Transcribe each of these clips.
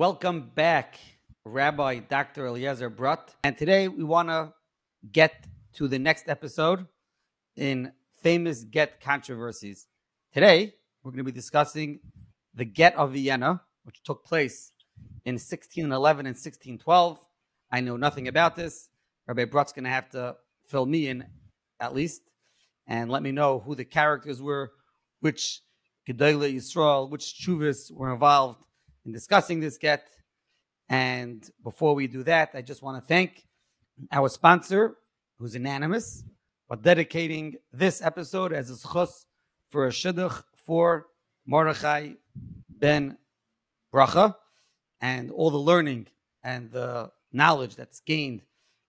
Welcome back, Rabbi Dr. Eliezer Brodt. And today we want to get to the next episode in famous get controversies. Today we're going to be discussing the get of Vienna, which took place in 1611 and 1612. I know nothing about this. Rabbi Brodt's going to have to fill me in at least and let me know who the characters were, which Gedolei Yisrael, which chuvas were involved in discussing this get. And before we do that, I just want to thank our sponsor, who's anonymous, but dedicating this episode as a schus for a shidduch for Mordechai ben Bracha and all the learning and the knowledge that's gained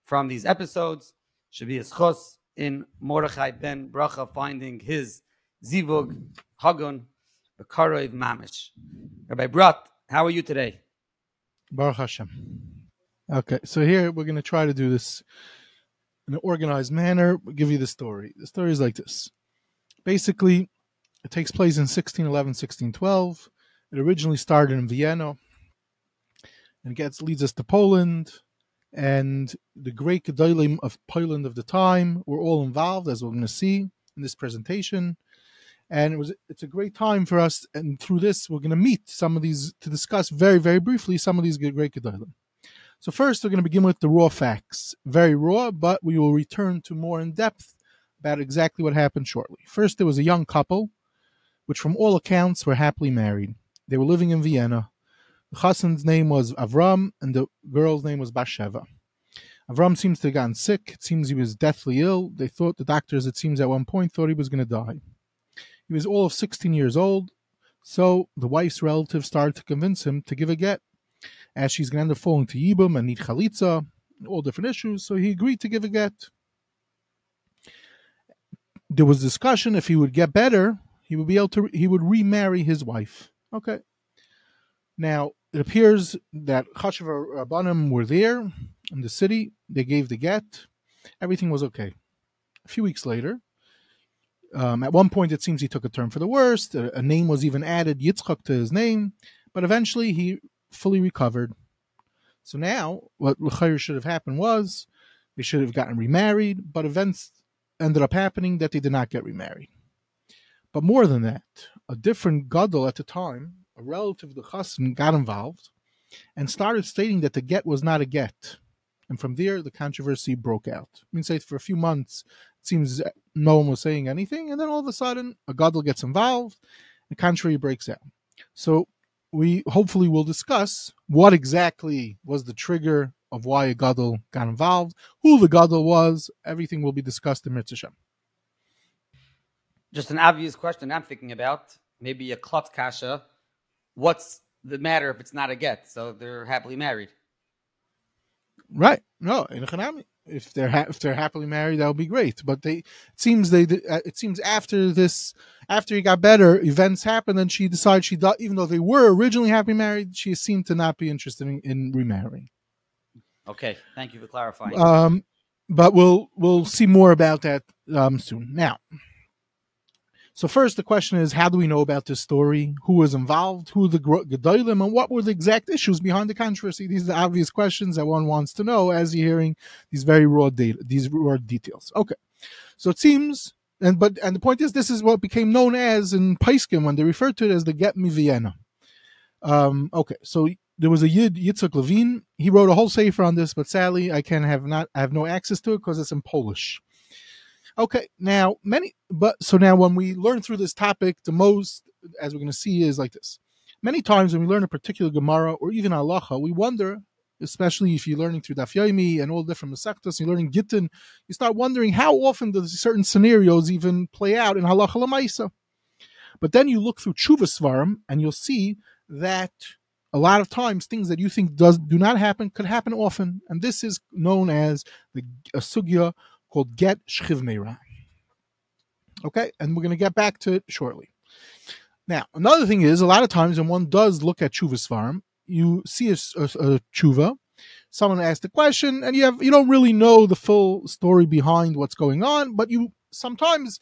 from these episodes should be a schus in Mordechai ben Bracha finding his zivug hagun bekaroiv mamish. Rabbi Brodt, how are you today? Baruch Hashem. Okay, so here we're going to try to do this in an organized manner. We'll give you the story. The story is like this. Basically, it takes place in 1611, 1612. It originally started in Vienna and gets leads us to Poland. And the great Gedolim of Poland of the time were all involved, as we're going to see in this presentation and it was it's a great time for us. And through this, we're going to meet some of these to discuss very very briefly some of these great gedolim. So first, we're going to begin with the raw facts, very raw, but we will return to more in depth about exactly what happened shortly. First, there was a young couple, which from all accounts were happily married. They were living in Vienna. The chassan's name was Avram, and the girl's name was Basheva. Avram seems to have gotten sick. It seems he was deathly ill. They thought the doctors, it seems, at one point thought he was going to die. He was all of 16 years old, so the wife's relatives started to convince him to give a get, as she's going to end up falling to Yibum and need chalitza, all different issues, so he agreed to give a get. There was discussion if he would get better, he would be able to he would remarry his wife. Okay. Now it appears that Chashav Rabbanim were there in the city. They gave the get. Everything was okay. A few weeks later, um, at one point, it seems he took a turn for the worst. A, a name was even added, Yitzchak, to his name, but eventually he fully recovered. So now, what should have happened was they should have gotten remarried, but events ended up happening that they did not get remarried. But more than that, a different gadol at the time, a relative of the chassan, got involved and started stating that the get was not a get. And from there, the controversy broke out. I mean, say for a few months, seems no one was saying anything, and then all of a sudden, a gadol gets involved, the contrary breaks out. So we hopefully will discuss what exactly was the trigger of why a gadol got involved, who the gadol was. Everything will be discussed in Mitzvah. Just an obvious question I'm thinking about, maybe a klot kasha. What's the matter if it's not a get? So they're happily married. Right. No, in Hanami if they're ha- if they're happily married, that would be great. But they it seems they uh, it seems after this after he got better, events happened, and she decided she even though they were originally happily married, she seemed to not be interested in, in remarrying. Okay, thank you for clarifying. Um, but we'll we'll see more about that um, soon. Now, so first, the question is, how do we know about this story? Who was involved? Who the Gedolim? And what were the exact issues behind the controversy? These are the obvious questions that one wants to know as you're hearing these very raw data, these raw details. Okay, so it seems, and but and the point is, this is what became known as in Paiskim when they referred to it as the Get Me Vienna. Um, okay, so there was a Yid Yitzhak Levine. He wrote a whole sefer on this, but sadly, I can have not I have no access to it because it's in Polish. Okay, now many, but so now when we learn through this topic, the most, as we're going to see, is like this. Many times when we learn a particular Gemara or even Halacha, we wonder, especially if you're learning through Daf Yomi and all different Masechtas, you're learning Gittin, you start wondering how often does certain scenarios even play out in Halacha Lamaisa. But then you look through Tshuva and you'll see that a lot of times things that you think does do not happen could happen often, and this is known as the sugya called Get Shchiv Okay, and we're going to get back to it shortly. Now, another thing is, a lot of times when one does look at Tshuva Svarim, you see a, a, a Tshuva, someone asks a question, and you have you don't really know the full story behind what's going on, but you sometimes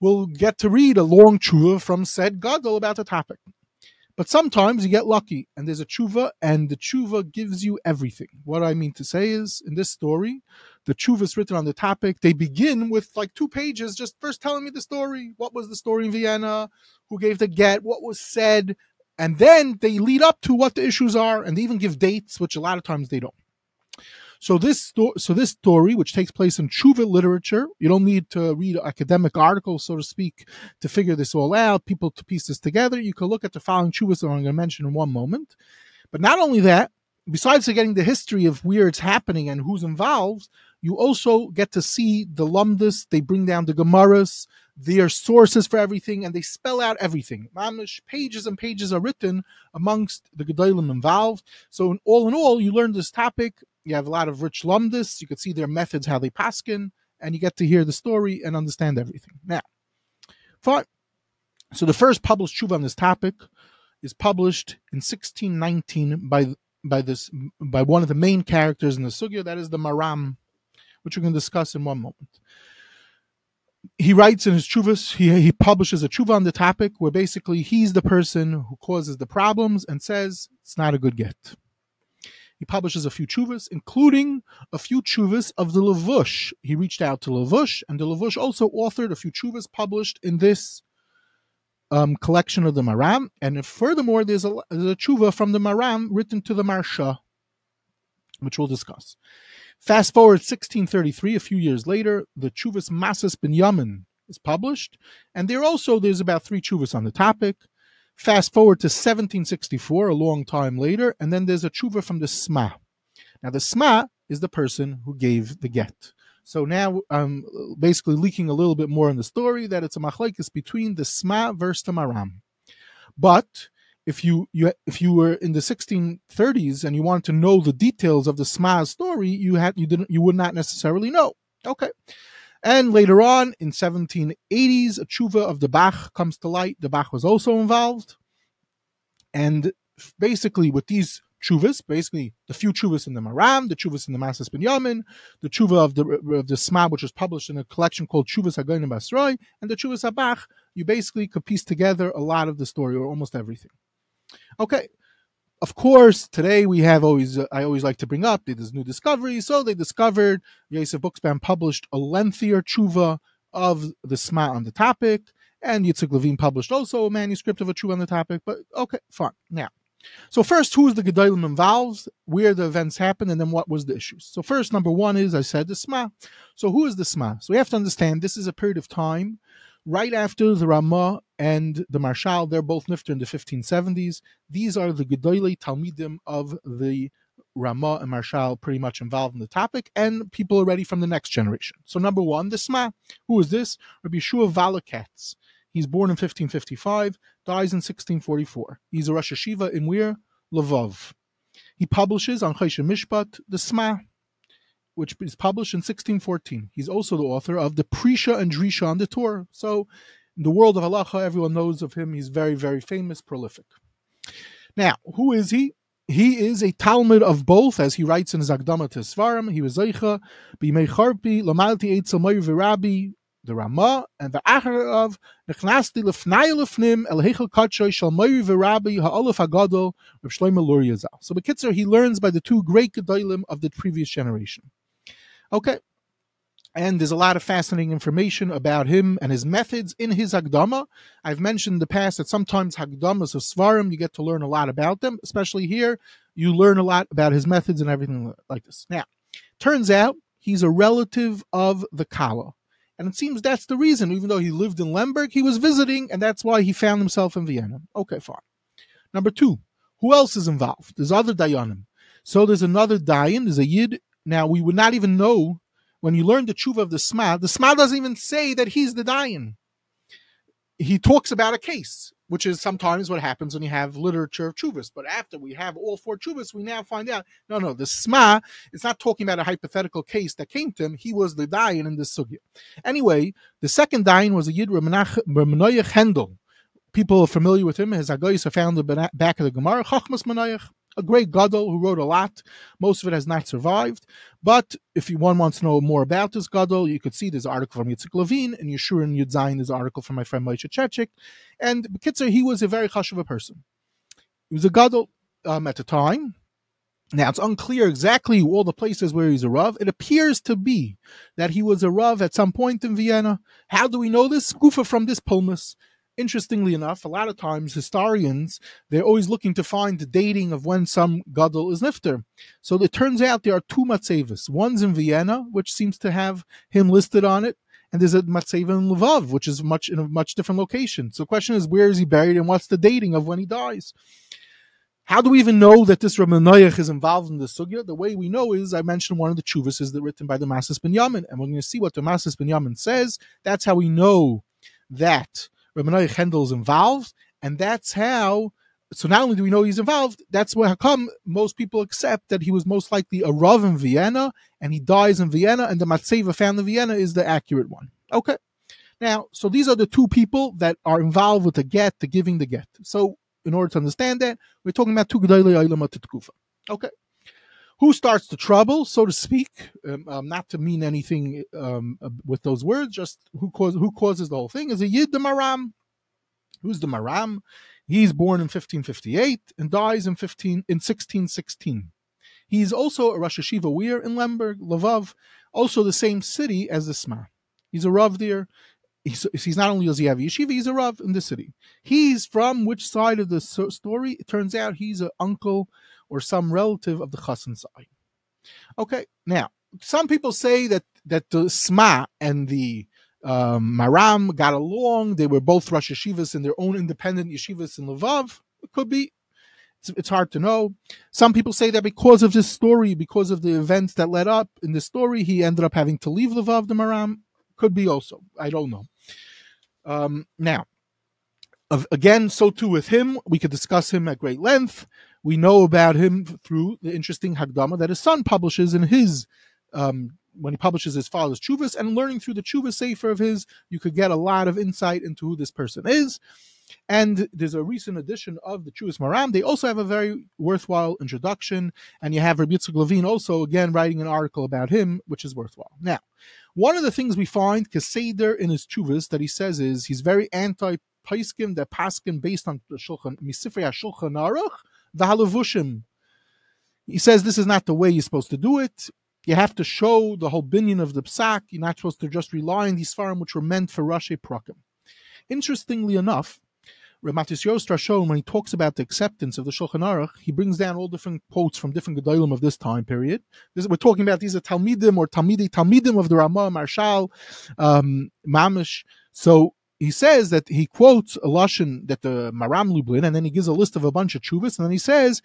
will get to read a long Tshuva from said Gadol about the topic. But sometimes you get lucky and there's a tshuva and the tshuva gives you everything. What I mean to say is in this story, the tshuva is written on the topic. They begin with like two pages, just first telling me the story. What was the story in Vienna? Who gave the get? What was said? And then they lead up to what the issues are and they even give dates, which a lot of times they don't. So this sto- so this story, which takes place in Tshuva literature, you don't need to read academic articles, so to speak, to figure this all out. People to piece this together. You can look at the following Tshuvas that I'm going to mention in one moment. But not only that, besides getting the history of where it's happening and who's involved, you also get to see the lumdus. They bring down the Gemaras, their sources for everything, and they spell out everything. Mamish, pages and pages are written amongst the Gedolim involved. So, in all in all, you learn this topic you have a lot of rich lumdis. You could see their methods, how they paskin, and you get to hear the story and understand everything. Now, fine. So the first published tshuva on this topic is published in 1619 by by this by one of the main characters in the sugya, that is the Maram, which we're going to discuss in one moment. He writes in his chuvas, he, he publishes a chuva on the topic where basically he's the person who causes the problems and says it's not a good get. He publishes a few chuvas, including a few chuvas of the Levush. He reached out to Levush, and the Levush also authored a few chuvas published in this um, collection of the Maram. And furthermore, there's a, there's a chuva from the Maram written to the Marsha, which we'll discuss. Fast forward 1633, a few years later, the Chuvas Masas Binyamin is published, and there also there's about three chuvas on the topic. Fast forward to 1764, a long time later, and then there's a tshuva from the Sma. Now, the Sma is the person who gave the get. So now I'm uh, basically leaking a little bit more in the story that it's a machlekes between the Sma versus the Maram. But if you, you if you were in the 1630s and you wanted to know the details of the Sma story, you had you didn't you would not necessarily know. Okay. And later on, in 1780s, a tshuva of the Bach comes to light. The Bach was also involved. And basically, with these chuvas, basically the few chuvas in the Maram, the chuvas in the Masas Binyamin, the chuva of the of the Sma, which was published in a collection called Chuvas Hagoyim Basroi, and the chuvas Abach, you basically could piece together a lot of the story or almost everything. Okay, of course, today we have always, uh, I always like to bring up, there's new discoveries. So they discovered, Yosef Buxbaum published a lengthier tshuva of the Sma on the topic, and Yitzhak Levine published also a manuscript of a tshuva on the topic. But okay, fine. Now, so first, who is the Gedolim involved, where the events happened, and then what was the issues. So first, number one is, I said, the Sma. So who is the Sma? So we have to understand this is a period of time right after the Ramah and the Marshal, they're both nifter in the 1570s. These are the Gedolei Talmidim of the Ramah and Marshal pretty much involved in the topic, and people already from the next generation. So number one, the Sma. Who is this? Rabbi Shua Valakatz. He's born in 1555, dies in 1644. He's a Rosh Hashiva in Weir, Lvov. He publishes on Choshen Mishpat, the Sma, which is published in 1614. He's also the author of the Prisha and Drisha on the Torah. So, in the world of halacha, everyone knows of him. He's very, very famous, prolific. Now, who is he? He is a Talmud of both, as he writes in his Akdama to Svarim. He was Zeicha, B'mei Charpi, Lamalti Eitzel Moir V'Rabi, the Ramah, and the Acher of Nechnasti Lefnai Lefnim El Hechel Katshoy Shal Moir V'Rabi Ha'olef Hagadol Reb Shlomo Lur Yazal. So, Bekitzer, he learns by the two great Gedolim of the previous generation. Okay. And there's a lot of fascinating information about him and his methods in his Hagdama. I've mentioned in the past that sometimes Hagdamas of Svarim, you get to learn a lot about them, especially here. You learn a lot about his methods and everything like this. Now, turns out he's a relative of the Kala. And it seems that's the reason, even though he lived in Lemberg, he was visiting, and that's why he found himself in Vienna. Okay, fine. Number two, who else is involved? There's other Dayanim. So there's another Dayan, there's a Yid now, we would not even know when you learn the tshuva of the Sma, the Sma doesn't even say that he's the Dayan. He talks about a case, which is sometimes what happens when you have literature of chuvas. But after we have all four chuvas, we now find out no, no, the Sma is not talking about a hypothetical case that came to him. He was the Dayan in the sugya. Anyway, the second Dayan was a Yid Ramanoyach Hendel. People are familiar with him. His Agoyis are found in the back of the Gemara. Chachmas Manoyach a great gadol who wrote a lot. Most of it has not survived. But if you one wants to know more about this gadol, you could see this article from Yitzhak Levine and Yeshua and Yudzayin, this article from my friend Moshe Chechik. And Bekitzer, he was a very hush of a person. He was a gadol um, at the time. Now it's unclear exactly all the places where he's a rav. It appears to be that he was a rav at some point in Vienna. How do we know this? Gufa from this pulmus. Interestingly enough, a lot of times historians they're always looking to find the dating of when some gadol is nifter. So it turns out there are two matzevis. One's in Vienna, which seems to have him listed on it, and there's a matzeva in Lvov, which is much in a much different location. So the question is, where is he buried, and what's the dating of when he dies? How do we even know that this Ramanoyach is involved in the sugya? The way we know is I mentioned one of the chuvas is written by the Masis Binyamin, and we're going to see what the Masis Binyamin says. That's how we know that Hendel is involved, and that's how. So not only do we know he's involved, that's where how come most people accept that he was most likely a Rav in Vienna, and he dies in Vienna, and the Matseva found in Vienna is the accurate one. Okay. Now, so these are the two people that are involved with the get, the giving the get. So in order to understand that, we're talking about two Gedolei Olam. Okay. Who starts the trouble, so to speak? Um, um, not to mean anything um, with those words, just who, cause, who causes the whole thing is a Yid the Maram. Who's the Maram? He's born in 1558 and dies in 15 in 1616. He's also a Rosh Hashiva Weir in Lemberg, Lvov, also the same city as the Sma. He's a Rav there he's, he's not only does he have yeshiva, he's a rav in the city. He's from which side of the story? It turns out he's an uncle or some relative of the chassan side. Okay, now some people say that that the Sma and the um, Maram got along. They were both Rosh Yeshivas in their own independent yeshivas in Lvov. It could be. It's, it's, hard to know. Some people say that because of this story, because of the events that led up in the story, he ended up having to leave Lvov, the Maram. Could be also. I don't know. Um, now, again, so too with him. We could discuss him at great length. We know about him through the interesting Hagdama that his son publishes in his um, when he publishes his father's chuvas, and learning through the chuvas sefer of his, you could get a lot of insight into who this person is. And there's a recent edition of the Chuvas Maram. They also have a very worthwhile introduction, and you have Rabbi Yitzchak Levine also again writing an article about him, which is worthwhile. Now, one of the things we find Keseder in his chuvas that he says is he's very anti paiskim that paskin based on the shulchan misifrei shulchan aruch v'halavushim. He says this is not the way you're supposed to do it. You have to show the whole binion of the psak. You're not supposed to just rely on these farm which were meant for Rashi Prakim. Interestingly enough, Ramatis Yostra shown when he talks about the acceptance of the Shulchan Aruch, he brings down all different quotes from different Gedolim of this time period. This, we're talking about these are Talmidim or Talmidi Talmidim of the Ramah, Marshal, um, Mamish. So he says that he quotes a lashon that the Maram Lublin, and then he gives a list of a bunch of chuvas, and then he says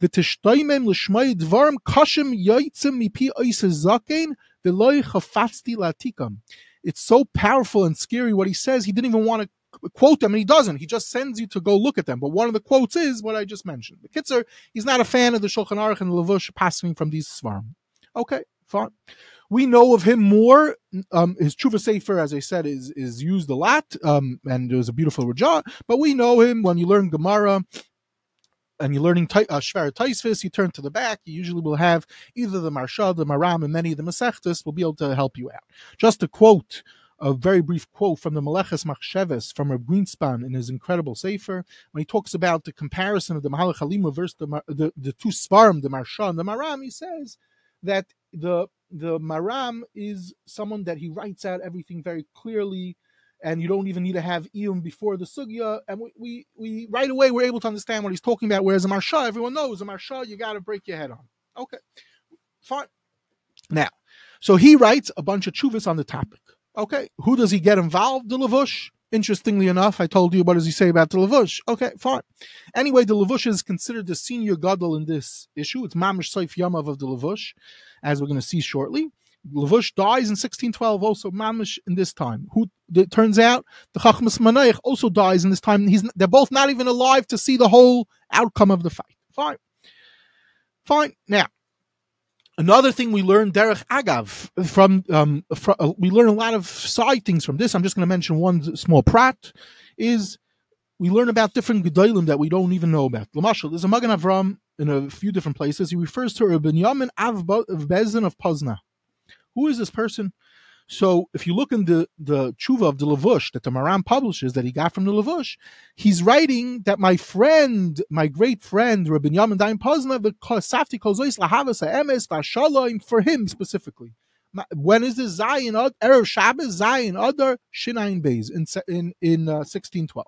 the tishtaimem l'shmai dvarim kashim yoitzim mipi zakein v'loy chafatzti latikam. It's so powerful and scary what he says. He didn't even want to quote them, and he doesn't. He just sends you to go look at them. But one of the quotes is what I just mentioned. The Kitzer, he's not a fan of the Shulchan Aruch and the Levush passing from these Svarim. Okay, fine. We know of him more. Um, his Tshuva Sefer, as I said, is is used a lot, um, and it was a beautiful Rajah. But we know him when you learn Gemara and you're learning uh, Shvar Taisvis, you turn to the back, you usually will have either the Marsha, the Maram, and many of the Masechtas will be able to help you out. Just to quote a very brief quote from the Meleches Machsheves from a Greenspan in his incredible Sefer, when he talks about the comparison of the Mahalach Halima versus the, the, the two Svarim, the Marsha and the Maram, he says that the the Maram is someone that he writes out everything very clearly, and you don't even need to have Iyum before the Sugya, and we, we, we right away we're able to understand what he's talking about, whereas a Marsha, everyone knows, a Marsha, you got to break your head on. Okay, fine. Now, so he writes a bunch of chuvas on the topic. Okay, who does he get involved? The Lavush. Interestingly enough, I told you what does he say about the Lavush. Okay, fine. Anyway, the Lavush is considered the senior gadol in this issue. It's Mamish Saif Yamav of the Lavush, as we're going to see shortly. Lavush dies in 1612, also Mamish in this time. Who it turns out the Chachmas Manaych also dies in this time. He's they're both not even alive to see the whole outcome of the fight. Fine, fine. Now Another thing we learned Derech Agav from, um, from uh, we learn a lot of side things from this. I'm just going to mention one small prat is we learn about different gedolim that we don't even know about. Lamashal, there's a Magen Avram in a few different places. He refers to Rabbi Yamin Av Bezin of Pozna. Who is this person? So if you look in the, the tshuva of the Lavush that the Maran publishes that he got from the Lavush, he's writing that my friend, my great friend, Rabbi Yamin Daim Pozna, Safti Kozois Lahavas Emes Vashalom for him specifically. When is this Zion? Erev Shabbos Zion Adar Shinayin Beis in in in uh, 1612.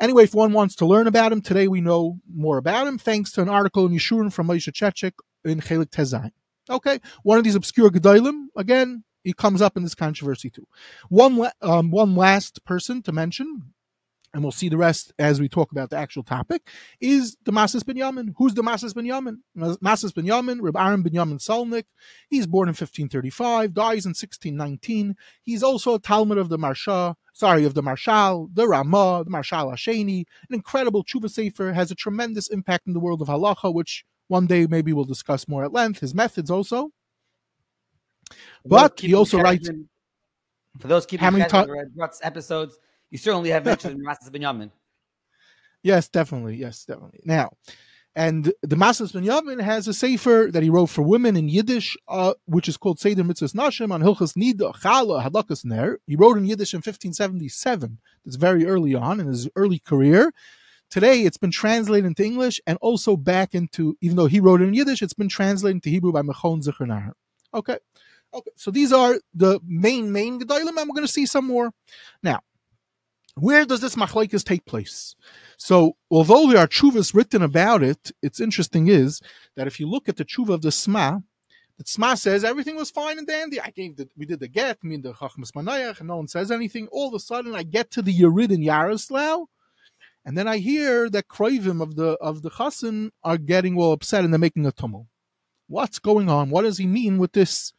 Anyway, if one wants to learn about him, today we know more about him thanks to an article in Yeshurun from Moshe Chechik in Chelik Tezayin. Okay, one of these obscure Gedolim, again, he comes up in this controversy too. One, um, one last person to mention, and we'll see the rest as we talk about the actual topic, is the Masas Binyamin. Who's the Masas Binyamin? Masas Binyamin, Reb Aaron Ben Yamin Salnik. He's born in 1535, dies in 1619. He's also a Talmud of the Marsha, sorry, of the Marshal, the Ramah, the Marshal Asheni, an incredible tshuva sefer, has a tremendous impact in the world of halacha, which one day maybe we'll discuss more at length. His methods also. But he also writes. For those keeping how many ta- episodes, you certainly have mentioned Masas Binyamin. Yes, definitely. Yes, definitely. Now, and the Masas Binyamin has a sefer that he wrote for women in Yiddish, uh, which is called Seder Mitzvahs Nashim on Hilchas Nida Chala Halakas Ner. He wrote in Yiddish in 1577. That's very early on in his early career. Today, it's been translated into English and also back into, even though he wrote it in Yiddish, it's been translated into Hebrew by Mechon Zichronar. Okay. Okay. So these are the main, main Gedolim, and we're going to see some more. Now, where does this machlekes take place? So, although there are chuvas written about it, it's interesting is that if you look at the chuva of the Sma, the Sma says everything was fine and dandy. I gave the, we did the get, mean the Chachmas Manayach, and no one says anything. All of a sudden, I get to the Yerid in Yaroslav, and then I hear that Kroivim of the of the Chassan are getting all upset and they're making a tumult. What's going on? What does he mean with this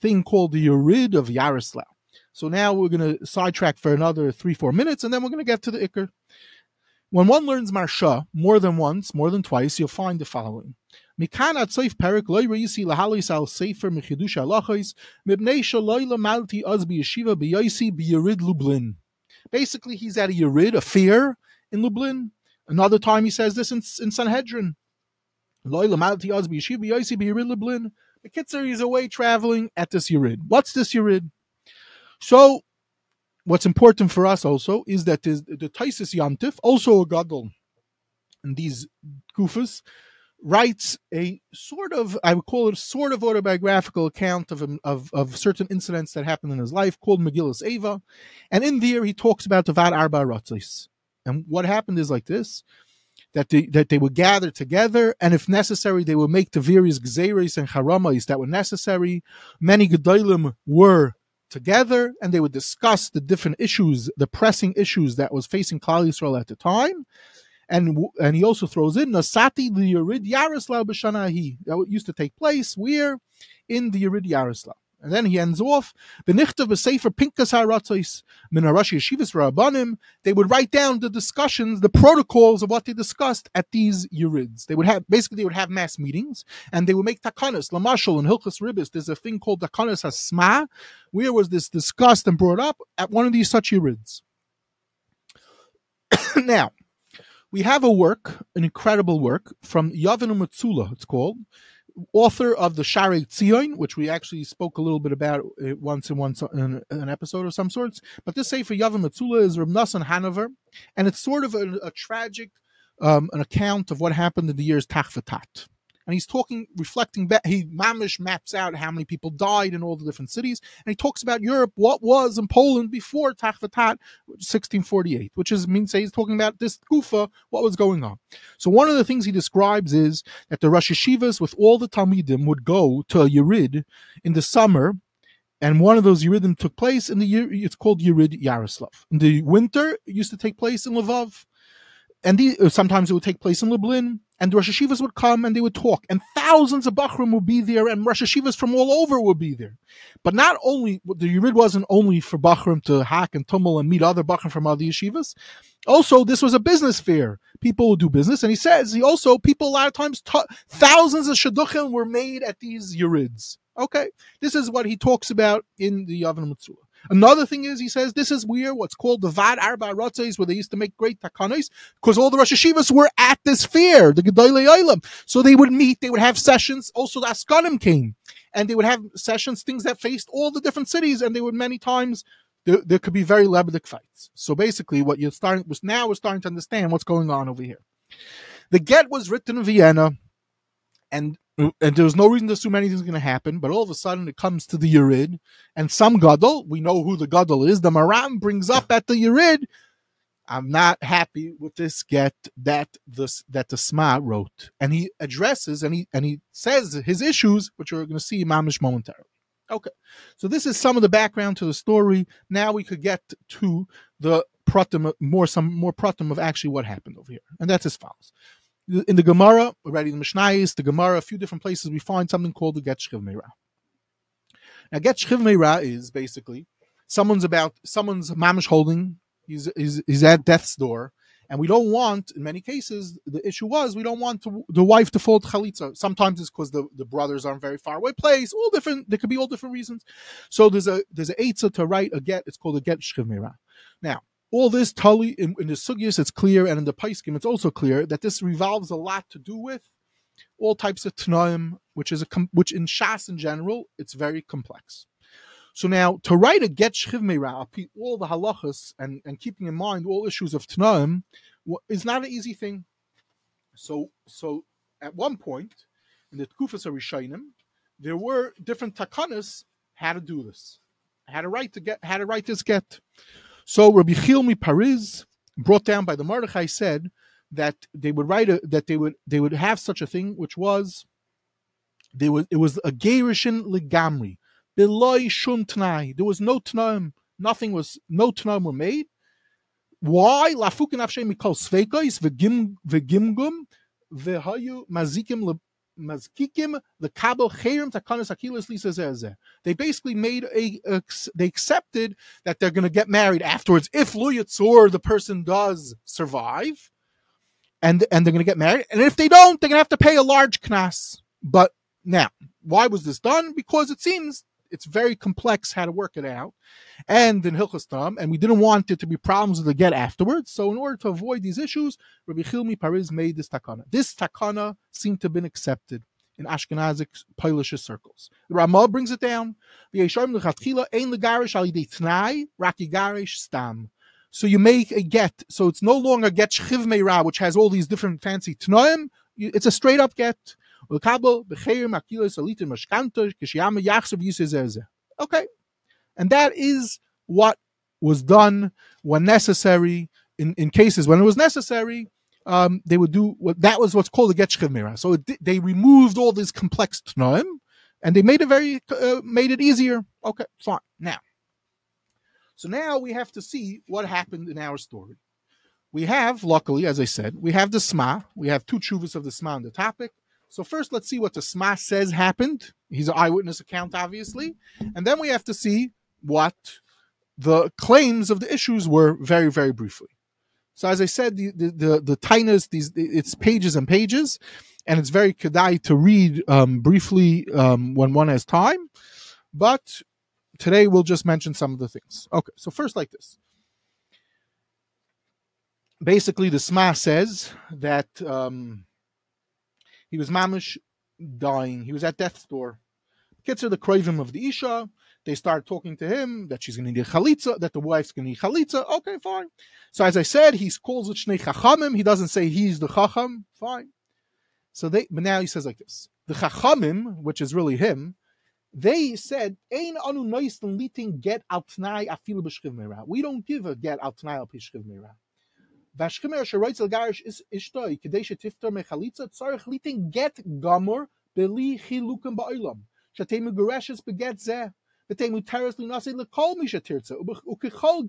thing called the Yerid of Yaroslav? So now we're going to sidetrack for another three, four minutes, and then we're going to get to the Iker. When one learns Marsha more than once, more than twice, you'll find the following. מכאן עד סוף פרק לא יראיסי להליס על ספר מחידוש הלכויס, מפני שלא למדתי אז בישיבה ביוסי ביריד Lublin. Basically, he's at a Yerid, a fair in Lublin. Another time he says this in, in Sanhedrin. Loy lamalti az b'yeshiva yosi b'yirid Lublin. The Kitzer is away traveling at this Yerid. What's this Yerid? So, what's important for us also is that the, Taisis Yantif, also a Gadol, and these Kufas, writes a sort of, I would call it a sort of autobiographical account of, of, of certain incidents that happened in his life called Megillus Eva. And in there, he talks about the Vad Arba Ratzis. And what happened is like this that they, that they would gather together, and if necessary, they would make the various gzeres and haramais that were necessary. Many gedolim were together and they would discuss the different issues, the pressing issues that was facing Klal Yisrael at the time. And and he also throws in Nasati the Yerid Yaroslav B'Shanahi. That used to take place where? In the Yerid Yaroslav. And then he ends off, Benichtav B'Sefer Pinkas HaRatzos Min HaRashi Yeshivas Rabbanim. They would write down the discussions, the protocols of what they discussed at these Yerids. They would have, basically, they would have mass meetings, and they would make takanas. Lamashal and Hilchas Ribis, there's a thing called takanas hasma. Where was this discussed and brought up? At one of these such Yerids. now, we have a work, an incredible work from Yeven Metzulah, it's called, author of the Shari Tzion, which we actually spoke a little bit about once in one in an episode of some sorts. But this Sefer Yeven Metzulah is Reb Nassan Hanover, and it's sort of a, a tragic um, an account of what happened in the years Tachvatat and he's talking, reflecting back. He mamish maps out how many people died in all the different cities, and he talks about Europe, what was in Poland before Tachvatat, 1648, which is means he's talking about this Kufa, what was going on. So one of the things he describes is that the Rosh Yeshivas with all the Talmidim would go to a Yerid in the summer and one of those Yeridim took place in the year, it's called Yerid Yaroslav. In the winter, it used to take place in Lvov. And the, sometimes it would take place in Lublin and the Rosh Hashivas would come and they would talk, and thousands of Bachrim would be there, and Rosh Hashivas from all over would be there. But not only, the Yurid wasn't only for Bachrim to hack and tumble and meet other Bachrim from other yeshivas. Also, this was a business fair. People would do business, and he says he also, people a lot of times, t- thousands of Shadduchim were made at these Yurids. Okay, this is what he talks about in the Yeven Metzulah. Another thing is, he says, this is where what's called the Vad Arba Ratzes, where they used to make great takanos, because all the Rosh Hashivas were at this fair, the Gedolei Olam. So they would meet, they would have sessions. Also, the Askanim came. and they would have sessions, things that faced all the different cities, and they would many times there, there could be very lebedik fights. So basically, what you're starting was now we're starting to understand what's going on over here. The get was written in Vienna, and Mm, and there's no reason to assume anything's going to happen. But all of a sudden, it comes to the Yerid, and some gadol, we know who the gadol is. The Maram brings up at the Yerid. I'm not happy with this get that the that the Sma wrote, and he addresses and he and he says his issues, which going to see mamish momentarily. Okay, so this is some of the background to the story. Now we could get to the pratim, more some more pratim of actually what happened over here, and that's as follows. In the Gemara, already in the Mishnayis, the Gemara, a few different places, we find something called the Get Shchiv Meira. Now, Get Shchiv Meira is basically someone's about someone's mamish holding. He's, he's he's at death's door, and we don't want, in many cases, the issue was we don't want to, the wife to to chalitza. Sometimes it's because the, the brothers are in very far away place. All different. There could be all different reasons. So there's a there's a eitzah to write a get. It's called a get shchiv Now, all this tali in, in the sugyas, it's clear, and in the paiskim, it's also clear that this revolves a lot to do with all types of tanaim, which is a which in shas in general, it's very complex. So now to write a get shchiv all the halachas and, and keeping in mind all issues of tanaim is not an easy thing. So so at one point in the Tkufas Rishainim, there were different takanas how to do this, how to write to get how to write this get. So Rabbi Chilmi Paris, brought down by the Mordechai, said that they would write a, that they would they would have such a thing, which was they would it was a Gerishin Ligamri. Beloy shun tnai. There was no tnaim. Nothing was no tnaim were made. Why? Lafukin afshem mikol sveikois v'gim v'gimgum v'hayu mazikim mazkikim the kabel takanas lisa zezeh. They basically made a, a, they accepted that they're going to get married afterwards if luyatzor the person does survive, and and they're going to get married. And if they don't, they're going to have to pay a large knas. But now, why was this done? Because it seems it's very complex how to work it out. And in Hilchas Tam, and we didn't want it to be problems with the get afterwards. So in order to avoid these issues, Rabbi Chilmi Paris made this takana. This takana seemed to have been accepted in Ashkenazic Polish circles. The Ramah brings it down. So you make a get. So it's no longer get shchiv meira, which has all these different fancy tnoim. It's a straight up get. Okay. And that is what was done when necessary. In, in cases when it was necessary, um, they would do what that was what's called a get mira. So it, they removed all these complex tnoim, and they made it very uh, made it easier. Okay, fine. Now, so now we have to see what happened in our story. We have, luckily, as I said, we have the sma. We have two chuvas of the sma on the topic. So first, let's see what the Sma says happened. He's an eyewitness account, obviously, and then we have to see what the claims of the issues were very, very briefly. So as I said, the the the, the tiniest these it's pages and pages, and it's very kedai to read um, briefly um, when one has time. But today we'll just mention some of the things. Okay, so first like this. Basically, the Sma says that. Um, he was mamish dying. He was at death's door. Kids are the craving of the Isha. They start talking to him that she's going to need chalitza, that the wife's going to need chalitza. Okay, fine. So as I said, he calls it shnei chachamim. He doesn't say he's the chacham. Fine. So they, but now he says like this: the chachamim, which is really him, they said, "Ein anu noisten liting get al tnai afilu b'shchiv We don't give a get al tnai al b'shchiv Vashkimer Garish is Ishtoi, Kadesha Tifter Mechalitza, Get Gomor, Beli Ba'ilam, Shatemu Beget Teres Misha Tirza, Ukichol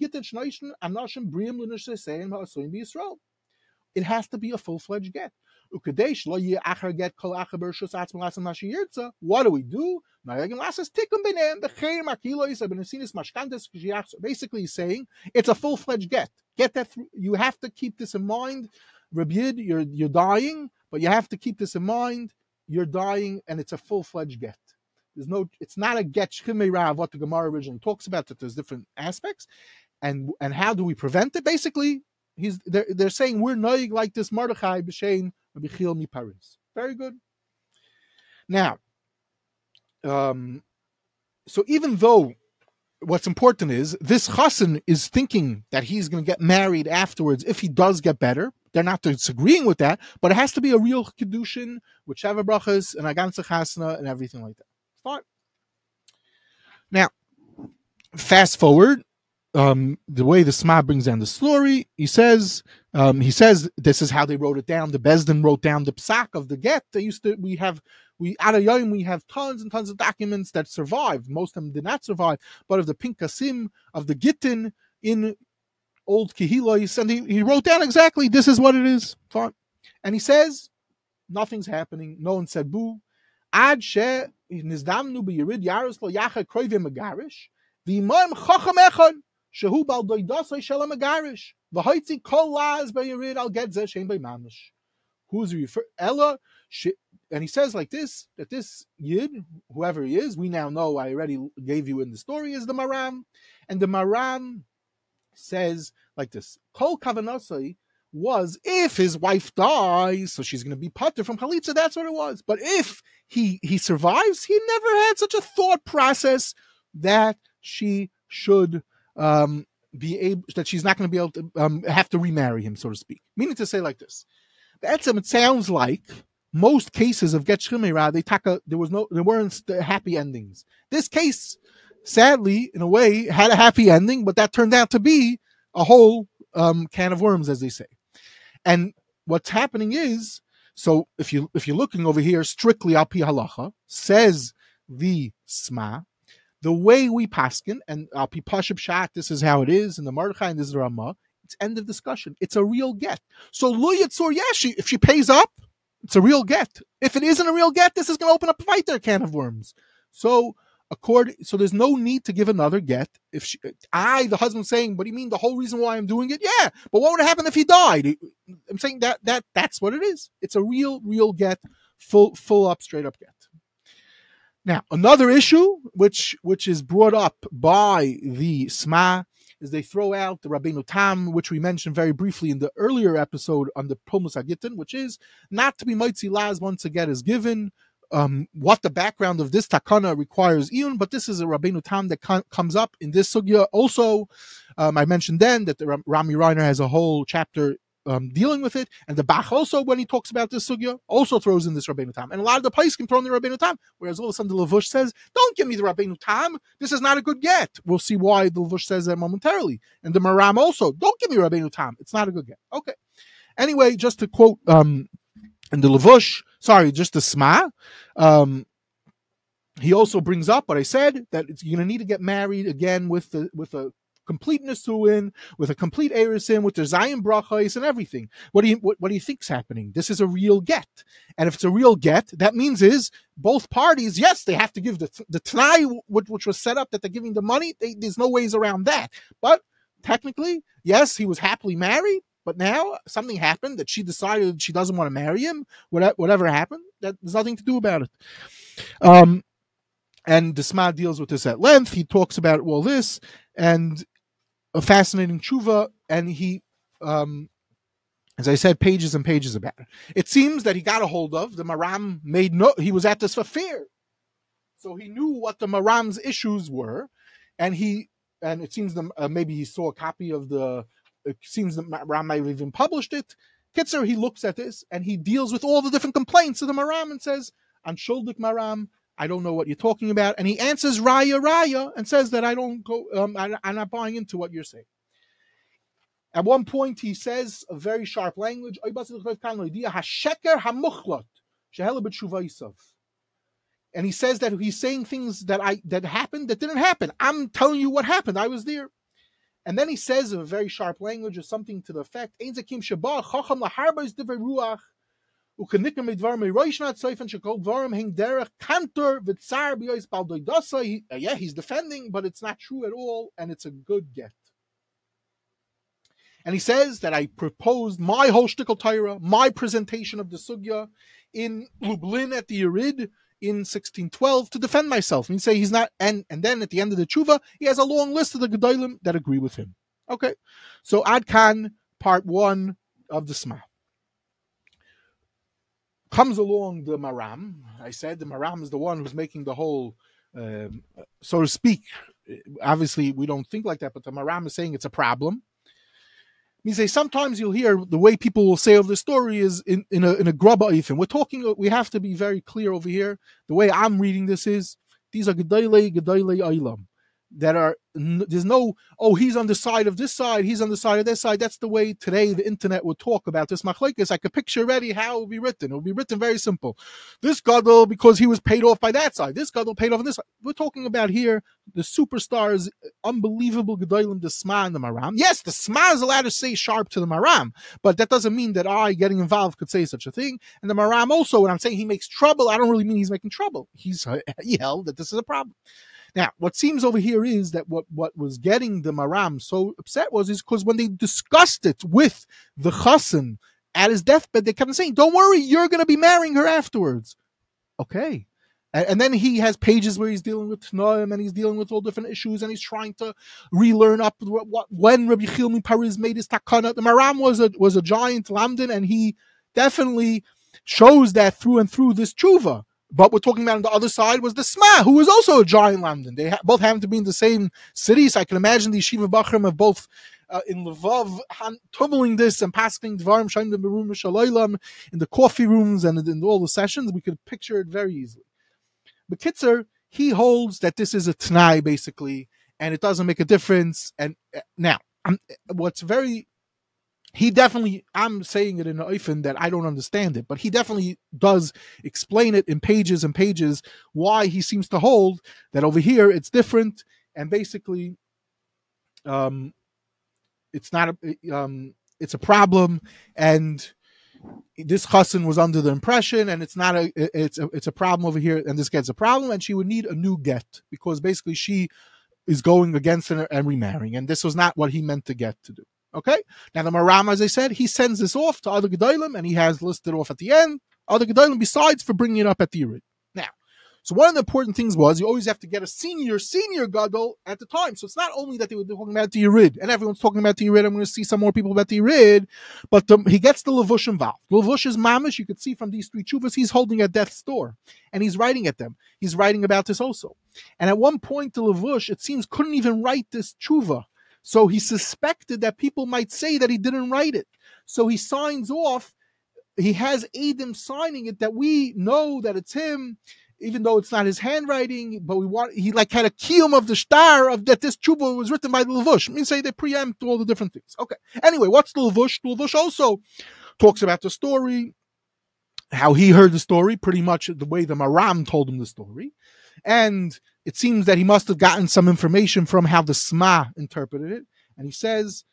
Anashim Briam It has to be a full fledged get. Ukadesh lo ye acher get kol acher bershus yirtza. What do we do? B'cheir makilo. Basically, he's saying it's a full fledged get. Get that. Through. You have to keep this in mind. Rabbi you're you're dying, but you have to keep this in mind. You're dying, and it's a full-fledged get. There's no. It's not a get shchimei what the Gemara originally talks about. That there's different aspects, and and how do we prevent it? Basically, he's they're, they're saying we're noig like this Mordechai b'shein Rabbi mi Paris. Very good. Now, um, so even though what's important is this chassan is thinking that he's going to get married afterwards if he does get better. They're not disagreeing with that, but it has to be a real kedushin with sheva brachas and aganza chasna and everything like that. Now, fast forward. Um, the way the Sma brings down the story, he says, um, he says this is how they wrote it down. The Besdin wrote down the psak of the get. They used to. We have we of Yom we have tons and tons of documents that survived. Most of them did not survive, but of the Pinkasim of the Gittin in old Kehilos, and he, he wrote down exactly this is what it is. Fine. And he says nothing's happening. No one said boo. Ad she nizdamnu megarish. V'imam chacham shehu bal shalom megarish. V'hoitzi kol laz al. Who's refer Ella? And he says like this that this yid, whoever he is, we now know. I already gave you in the story is the Maram, and the Maram says like this: Kol kavanasai was if his wife dies, so she's going to be putter from chalitza. That's what it was. But if he he survives, he never had such a thought process that she should um, be able that she's not going to be able to um, have to remarry him, so to speak. Meaning to say like this. That's it sounds like most cases of Get Shchimera, they taka there was no there weren't happy endings. This case, sadly, in a way, had a happy ending, but that turned out to be a whole um, can of worms, as they say. And what's happening is, so if you if you're looking over here strictly al pi halacha, says the sma, the way we paskin and al pi pashib shat, this is how it is, and the Mordechai and this is the Ramah. It's end of discussion. It's a real get. So Lu Yitzur, yeah, she, if she pays up, it's a real get. If it isn't a real get, this is going to open up a fight there can of worms. So according, so there's no need to give another get. If she, I, the husband, saying, "What do you mean? The whole reason why I'm doing it? Yeah, but what would happen if he died?" I'm saying that that that's what it is. It's a real, real get, full, full up, straight up get. Now, another issue which which is brought up by the SMA is they throw out the Rabbeinu Tam, which we mentioned very briefly in the earlier episode on the Pomus Agitin, which is not to be Moitzi Laz once again is given. Um, what the background of this takana requires even, but this is a Rabbeinu Tam that com- comes up in this sugya. Also, um, I mentioned then that the Rami Reiner has a whole chapter um, dealing with it. And the Bach also, when he talks about this sugya, also throws in this Rabbeinu Tam. And a lot of the Pais can throw in the Rabbeinu Tam, whereas all of a sudden the Lavush says, don't give me the Rabbeinu Tam. This is not a good get. We'll see why the Lavush says that momentarily. And the Maram also, don't give me Rabbeinu Tam. It's not a good get. Okay. Anyway, just to quote, um, and the Lavush, sorry, just the Sma, um, he also brings up what I said that you're going to need to get married again with the with a complete Nisuin, with a complete Erisin, with the Zion Brachais and everything. What do you what, what do you think's happening? This is a real get. And if it's a real get, that means is both parties, yes, they have to give the the Tanai which, which was set up that they're giving the money. They, there's no ways around that. But technically, yes, he was happily married. But now something happened that she decided she doesn't want to marry him. Whatever, whatever happened, that there's nothing to do about it. Um, and Desma deals with this at length. He talks about all this, and a fascinating tshuva, and he, um, as I said, pages and pages about it. It seems that he got a hold of the Maram made no. He was at this for fear, so he knew what the Maram's issues were, and he and it seems that uh, maybe he saw a copy of the. It seems that Maram might have even published it. Kitzer, he looks at this and he deals with all the different complaints of the Maram and says, "I'm Shuldik Maram. I don't know what you're talking about. And he answers Raya Raya and says that I don't go, um, I, I'm not buying into what you're saying. At one point, he says a very sharp language. And he says that he's saying things that I that happened that didn't happen. I'm telling you what happened. I was there. And then he says in a very sharp language or something to the effect, ukenikim midvar me roishnat seifen shekol dvarim hing derech kantor v'tzar b'yois baldoidasa. Uh, yeah, he's defending, but it's not true at all, and it's a good get. And he says that I proposed my whole shtickle Torah, my presentation of the sugya in Lublin at the Yerid in 1612 to defend myself. And he say he's not, and and then at the end of the tshuva, he has a long list of the gedolim that agree with him. Okay, so Ad Khan, part one of the Sma comes along the Maram. I said the Maram is the one who's making the whole, um, so to speak. Obviously, we don't think like that, but the Maram is saying it's a problem. Me say sometimes you'll hear the way people will say of the story is in, in a in a grubba. We're talking. We have to be very clear over here. The way I'm reading this is these are gedayle gedayle ilam that are there's no oh he's on the side of this side he's on the side of this side. That's the way today the internet would talk about this. Machlekes i could picture already how it would be written. It would be written very simple. This gadol because he was paid off by that side. This gadol paid off on this side. We're talking about here the superstars unbelievable gedolim the sma and the maram. Yes the sma is allowed to say sharp to the maram but that doesn't mean that i getting involved could say such a thing. And the maram also when i'm saying he makes trouble i don't really mean he's making trouble. He's he held that this is a problem now, what seems over here is that what, what was getting the Maram so upset was is because when they discussed it with the Chassan at his deathbed, they kept saying, Don't worry, you're going to be marrying her afterwards. Okay. And, and, then he has pages where he's dealing with Tnoim and he's dealing with all different issues and he's trying to relearn up what, what when Rabbi Chilmi Paris made his takana. The Maram was a was a giant lamdan and he definitely shows that through and through this tshuva. But we're talking about on the other side was the Sma, who was also a giant Lamdan. They ha- both happen to be in the same city, so I can imagine the Shiva Bachram of both uh, in Lvov, tumbling this and passing Dvarim Shaim Shalaylam in the coffee rooms and in all the sessions. We could picture it very easily. But Kitzer, he holds that this is a Tanai, basically, and it doesn't make a difference. And uh, now, I'm, what's very he definitely i'm saying it in oifen that i don't understand it but he definitely does explain it in pages and pages why he seems to hold that over here it's different and basically um it's not a um it's a problem and this cousin was under the impression and it's not a it's a it's a problem over here and this gets a problem and she would need a new get because basically she is going against and remarrying and this was not what he meant to get to do Okay. Now the Maram, as I said, he sends this off to other Gedolim, and he has listed off at the end other Gedolim besides for bringing it up at the Yurid. Now, so one of the important things was you always have to get a senior, senior Gadol at the time. So it's not only that they were talking about the Yurid, and everyone's talking about the Yurid. I'm going to see some more people about the Yurid, but the, he gets the Levush involved. Levush is mamish. You could see from these three chuvas, he's holding at death's door, and he's writing at them. He's writing about this also. And at one point, the Levush, it seems, couldn't even write this chuva so he suspected that people might say that he didn't write it. So he signs off. He has Adam signing it that we know that it's him, even though it's not his handwriting. But we want he like had a kiyum of the star of that this chuba was written by the Levush. I mean, say they preempt all the different things. Okay. Anyway, what's the Levush? The Levush also talks about the story, how he heard the story, pretty much the way the Maram told him the story, and it seems that he must have gotten some information from how the Sma interpreted it. And he says,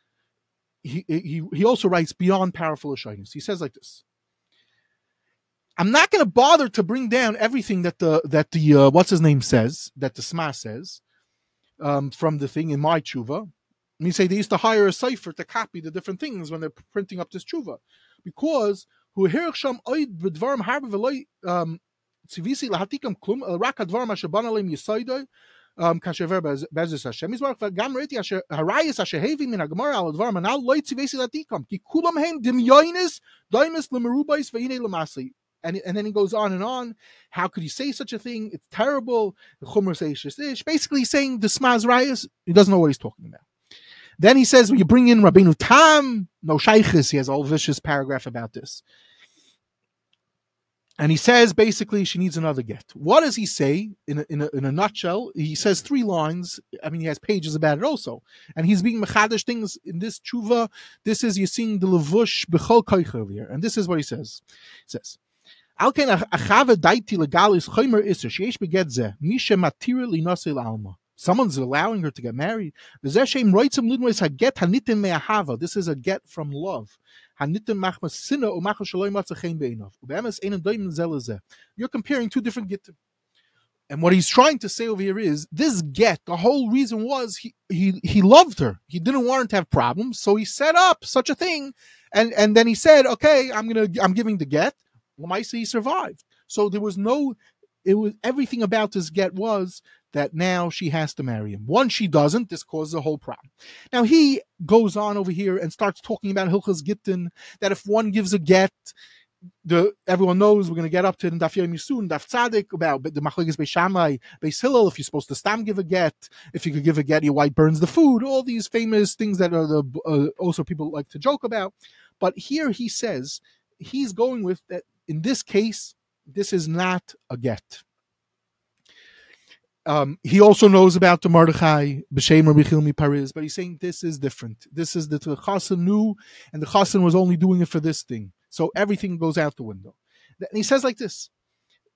he, he, he also writes beyond powerful shyness. He says like this. I'm not going to bother to bring down everything that the that the uh, what's his name says that the Sma says um, from the thing in my tshuva. I mean, say they used to hire a cipher to copy the different things when they're printing up this tshuva, because who um, ציוויסי להעתיקם כלום, אלא רק הדבר מה שבנה להם יסוידו, כאשר עבר בעזרת השם יזברך, וגם ראיתי אשר הרייס אשר הביא מן הגמרא על הדבר הנ"ל, לא ציוויסי להעתיקם, כי כולם הם דמיונס, דיימס למרובייס, והנה למעשי. And, and then he goes on and on. How could he say such a thing? It's terrible. The Chumra says Basically saying the Smaz Rayas, he doesn't know what he's talking about. Then he says, when you bring in Rabbeinu Tam, no Shaykhis, he has a whole vicious paragraph about this. And he says basically she needs another get. What does he say in a, in a, in a nutshell? He says three lines. I mean, he has pages about it also. And he's being mechadish things in this tshuva. This is, you're seeing the levush bechol earlier. And this is what he says. He says. Someone's allowing her to get married. This is a get from love. You're comparing two different gittim. And what he's trying to say over here is this get, the whole reason was he, he he loved her. He didn't want her to have problems, so he set up such a thing, and and then he said, "Okay, I'm gonna I'm giving the get." Well, Lamaisa he survived. So there was no, it was everything about this get was that now she has to marry him. Once she doesn't, this causes a whole problem. Now he goes on over here and starts talking about Hilchas Gittin, that if one gives a get, the everyone knows we're going to get up to in Daf Yomi soon, Daf Tzadik, about the Machlekes Beishamai, Beis Hillel, if you're supposed to stam give a get, if you could give a get, your wife burns the food, all these famous things that are the uh, also people like to joke about. But here he says he's going with that in this case, this is not a get. Um, he also knows about the Mordechai, B'Shem Rabbi Paris, but he's saying this is different. This is that the Chassan knew, and the Chassan was only doing it for this thing. So everything goes out the window. And he says like this.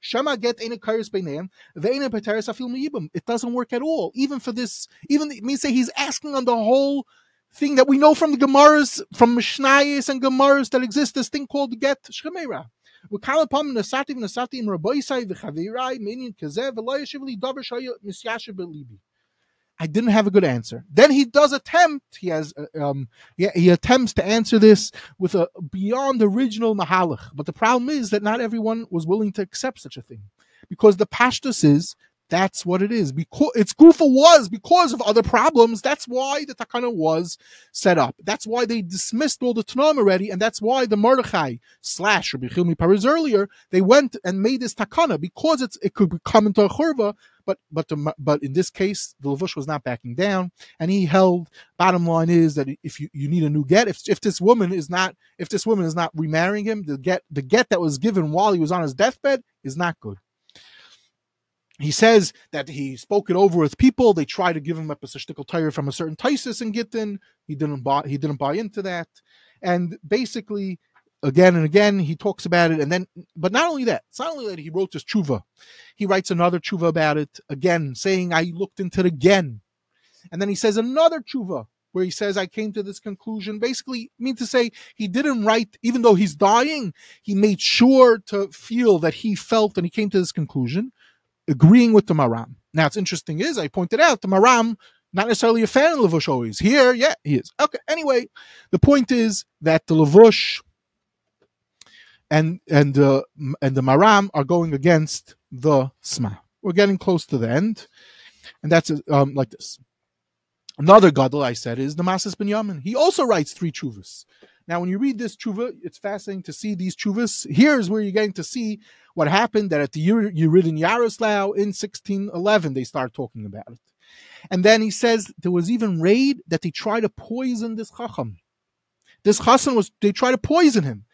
Shema get ain't a kairos beinayim, they ain't a petaris afil miyibim. It doesn't work at all, even for this. Even it say he's asking on the whole thing that we know from the Gemaras, from Mishnayos and Gemaras that exist. This thing called get shemera. We Nasati upon Nasatim Nasatim Rabbi Sai v'Chavirai Minyan Kazev V'Lo Yeshiv Misyashiv Belibi. I didn't have a good answer. Then he does attempt. He has, uh, um, yeah, he attempts to answer this with a beyond original mahalach. But the problem is that not everyone was willing to accept such a thing, because the pashtus is that's what it is. Because its Gufa was because of other problems. That's why the Takana was set up. That's why they dismissed all the Tanam already, and that's why the Mordechai slash Rabbi Chilmi Paris earlier they went and made this Takana because it's it could come into a churva. But but the, but in this case, the Levush was not backing down, and he held. Bottom line is that if you, you need a new get, if if this woman is not if this woman is not remarrying him, the get the get that was given while he was on his deathbed is not good he says that he spoke it over with people. They tried to give him a shtickle tire from a certain Tysus and Gittin. He didn't buy. He didn't buy into that. And basically, again and again, he talks about it. And then, but not only that, it's not only that he wrote this tshuva. He writes another tshuva about it again, saying I looked into it again. And then he says another tshuva where he says I came to this conclusion. Basically, I mean to say he didn't write, even though he's dying, he made sure to feel that he felt and he came to this conclusion agreeing with the Maram. Now, it's interesting is I pointed out the Maram not necessarily a fan of Levush always. Here, yeah, he is. Okay. Anyway, the point is that the Levush and and uh, and the Maram are going against the Sma. We're getting close to the end, and that's um, like this. Another gadol I said is the Masas Binyamin. He also writes three chuvas. Now, when you read this tshuva, it's fascinating to see these chuvas. Here's where you're getting to see what happened that at the Yerid in Yaroslav in 1611, they start talking about it. And then he says there was even raid that they tried to poison this chacham. This chassan was, they tried to poison him.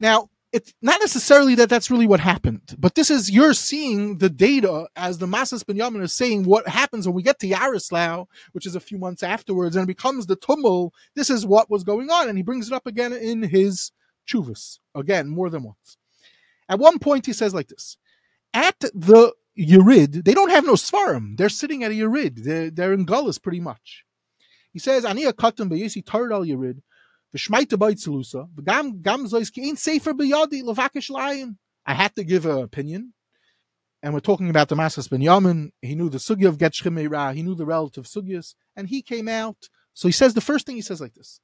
Now, it's not necessarily that that's really what happened, but this is you're seeing the data as the Masas Binyamin is saying what happens when we get to Yaroslav, which is a few months afterwards, and it becomes the tumul. This is what was going on, and he brings it up again in his chuvas again more than once. At one point, he says like this: at the Yerid, they don't have no svarim. They're sitting at a Yerid. They're, they're in Gullus pretty much. He says, "Ani akatim tarid al Yerid." V'shmaita b'itzelusa, v'gam gam zois ki ain't safer b'yadi levakish lion. I had to give an opinion, and we're talking about the Masas Binyamin. He knew the sugya of Get Ra. He knew the relative sugyas, and he came out. So he says the first thing he says like this: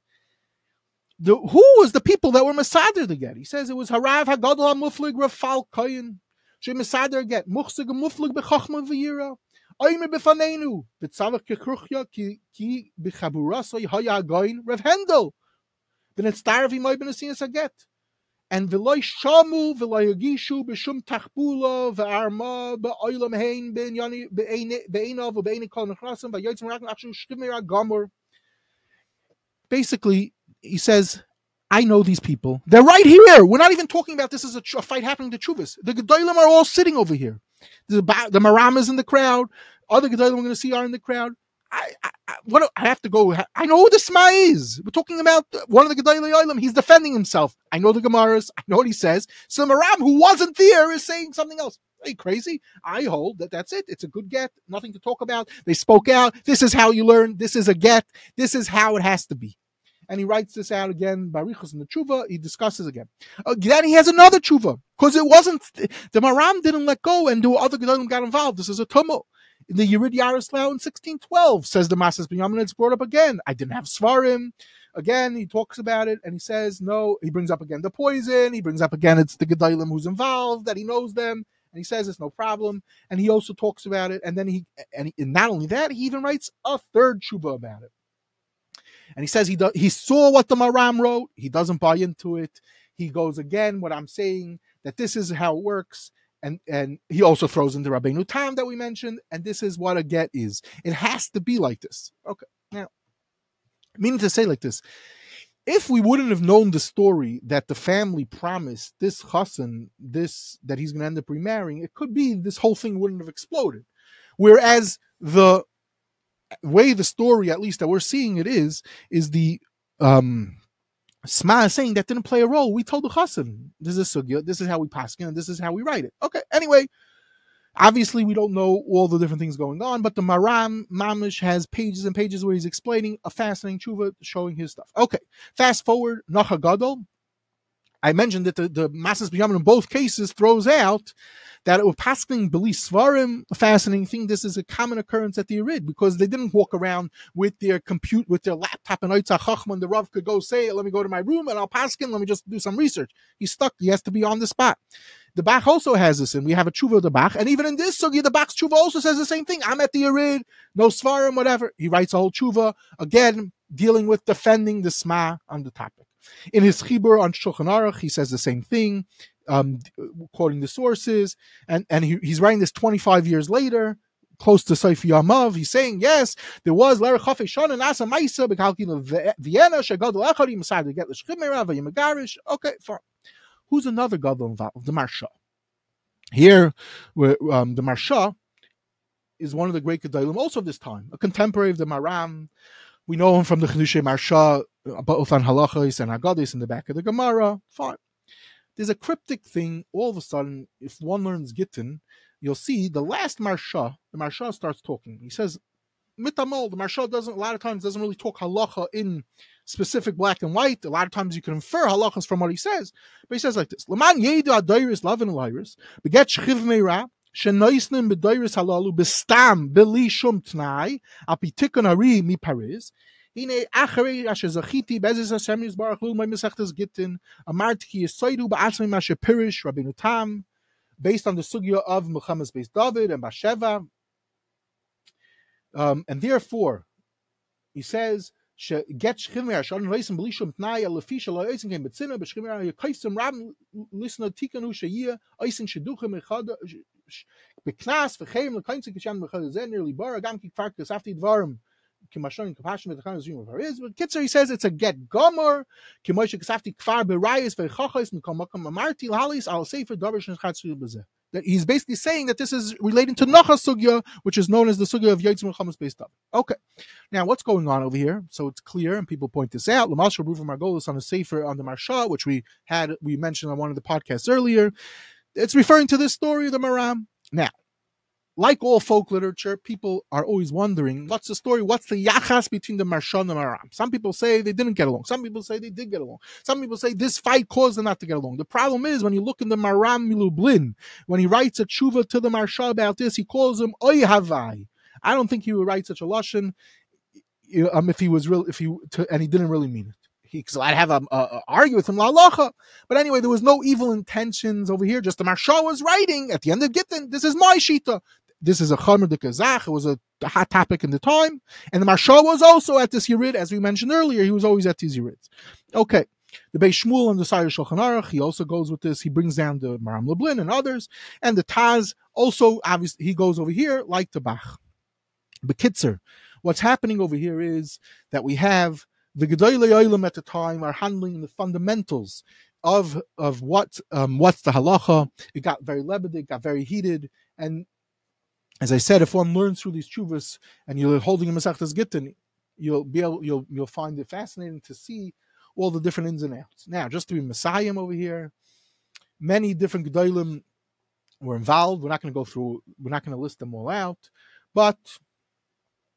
the, Who was the people that were Masader to get? He says it was Harav Hagadol Muflig Rafal Koyin. She Masader get Muchsig Muflig Bechachma V'yira. Oime Befanenu B'tzavach Kekruchya Ki B'chaburasoi Haya Goyin Rev Hendel And v'loy shamu v'loy yagishu b'shum tachbula v'arma hein v'yoytzim rakim achshu gomor. Basically, he says, I know these people. They're right here. We're not even talking about this as a, a fight happening to Chuvas. The Gedolim are all sitting over here. The, the Maram is in the crowd. Other Gedolim we're going to see are in the crowd. I, I, what I have to go. I know who the Sma is. We're talking about one of the Olam. He's defending himself. I know the Gemaras. I know what he says. So Maram, who wasn't there, is saying something else. Are you crazy? I hold that that's it. It's a good get. Nothing to talk about. They spoke out. This is how you learn. This is a get. This is how it has to be. and he writes this out again. Barichus in the tshuva, he discusses again. Uh, then he has another tshuva because it wasn't the Maram didn't let go, and the other gedolim got involved. This is a tumult. In the Yerid Yaroslav in 1612 says the Masas Binyamin. It's brought up again. I didn't have Svarim. Again, he talks about it and he says no. He brings up again the poison. He brings up again it's the gedolim who's involved that he knows them and he says it's no problem. And he also talks about it. And then he and, he, and not only that, he even writes a third tshuva about it. And he says he do, he saw what the Maram wrote. He doesn't buy into it. He goes again. What I'm saying that this is how it works. And and he also throws in the Rabbeinu Tam that we mentioned. And this is what a get is. It has to be like this. Okay. Now, meaning to say like this, if we wouldn't have known the story that the family promised this Hassan, this that he's going to end up remarrying, it could be this whole thing wouldn't have exploded. Whereas the way the story, at least that we're seeing it is, is the um saying that didn't play a role. We told the Hassan, this is sugya, this is how we pass and this is how we write it. Okay, anyway, Obviously, we don't know all the different things going on, but the Maram Mamish has pages and pages where he's explaining a fascinating tshuva, showing his stuff. Okay, fast forward, Nacha Gadol. I mentioned that the, the Masas Binyamin in both cases throws out that was passing Beli Svarim, fascinating thing. This is a common occurrence at the Yerid because they didn't walk around with their compute, with their laptop and Oitzah Chachman. The Rav could go say, let me go to my room and I'll pass him, let me just do some research. He's stuck. He has to be on the spot. The Bach also has this, and we have a tshuva of the Bach, and even in this sugi, the Bach's tshuva also says the same thing. I'm at the Yerid, no svarim, whatever. He writes a whole tshuva again, dealing with defending the sma on the topic. In his chibur on Shulchan Aruch, he says the same thing, um, quoting the sources, and and he, he's writing this 25 years later. Close to Seif Yamav, he's saying yes, there was Lara Chafe Shon and Asa Maisa Bekalkin Vienna Shagad Lechari Masad to get the Shchimera Vayimagarish. Okay, fine. Who's another gadol involved? The Marsha. Here, um, the Marsha is one of the great gedolim also of this time, a contemporary of the Maram. We know him from the Chidushay Marsha, both on halachos and agadis in the back of the Gemara. Fine. There's a cryptic thing. All of a sudden, if one learns Gittin, you'll see the last Marsha. The Marsha starts talking. He says, "Mitamol." The Marsha doesn't a lot of times doesn't really talk halacha in specific black and white. A lot of times you can infer halachas from what he says, but he says like this: "Leman yedu adayris lavin aliris beget shchiv meira." shenoisnim b'doiris halalu b'stam b'li shum tnai api tikun ari mi Paris. Hine acharei asher zachiti bezes Hashem yisbarach lu my mesechtes gittin amarti ki yisoidu ba'atzmi masher pirish Rabbeinu Tam based on the sugya of Muhammad's base David and Basheva. Um, and therefore, he says שגט שכימר שאון רייסן בלי שום תנאי לפי שלא אייסן כן בצינה בשכימר יקייסם רב ליסנו תיקנו שיהיה אייסן שדוכם אחד בקנס וחיים לקיינסי כשם אחד זה nearly bar גם כי Kitzer he says it's a get gomer. That he's basically saying that this is relating to Nocha Sugya, which is known as the Sugya of Yitzim Muhammad's based up. Okay. Now, what's going on over here? So it's clear, and people point this out. Lamasha Rufa Margolis on the Sefer on the Marsha, which we had, we mentioned on one of the podcasts earlier. It's referring to this story of the Maram. Now, like all folk literature, people are always wondering what's the story, what's the yachas between the Marsha and the Maram. Some people say they didn't get along. Some people say they did get along. Some people say this fight caused them not to get along. The problem is when you look in the Maram Milublin, when he writes a tshuva to the Marsha about this, he calls him Oy Havai. I don't think he would write such a lashon um, if he was real, if he to, and he didn't really mean it because I'd have a, a, a, argue with him la But anyway, there was no evil intentions over here. Just the Marsha was writing at the end of Gittin. This is my shita this is a Chomer de Kazach. It was a, hot topic in the time. And the Marsha was also at this Yerid, as we mentioned earlier. He was always at these Yerids. Okay. The Beis Shmuel and the Sire Shulchan Aruch, he also goes with this. He brings down the Maram Lublin and others. And the Taz also, obviously, he goes over here like the Bach. Bekitzer, what's happening over here is that we have the Gedolei Olam at the time are handling the fundamentals of of what um, what's the halacha. It got very lebed, it got very heated, and as I said, if one learns through these chuvas and you're holding a Masechtas Gittin, you'll be able, you'll you'll find it fascinating to see all the different ins and outs. Now, just to be Messiah over here, many different Gedolim were involved. We're not going to go through. We're not going to list them all out, but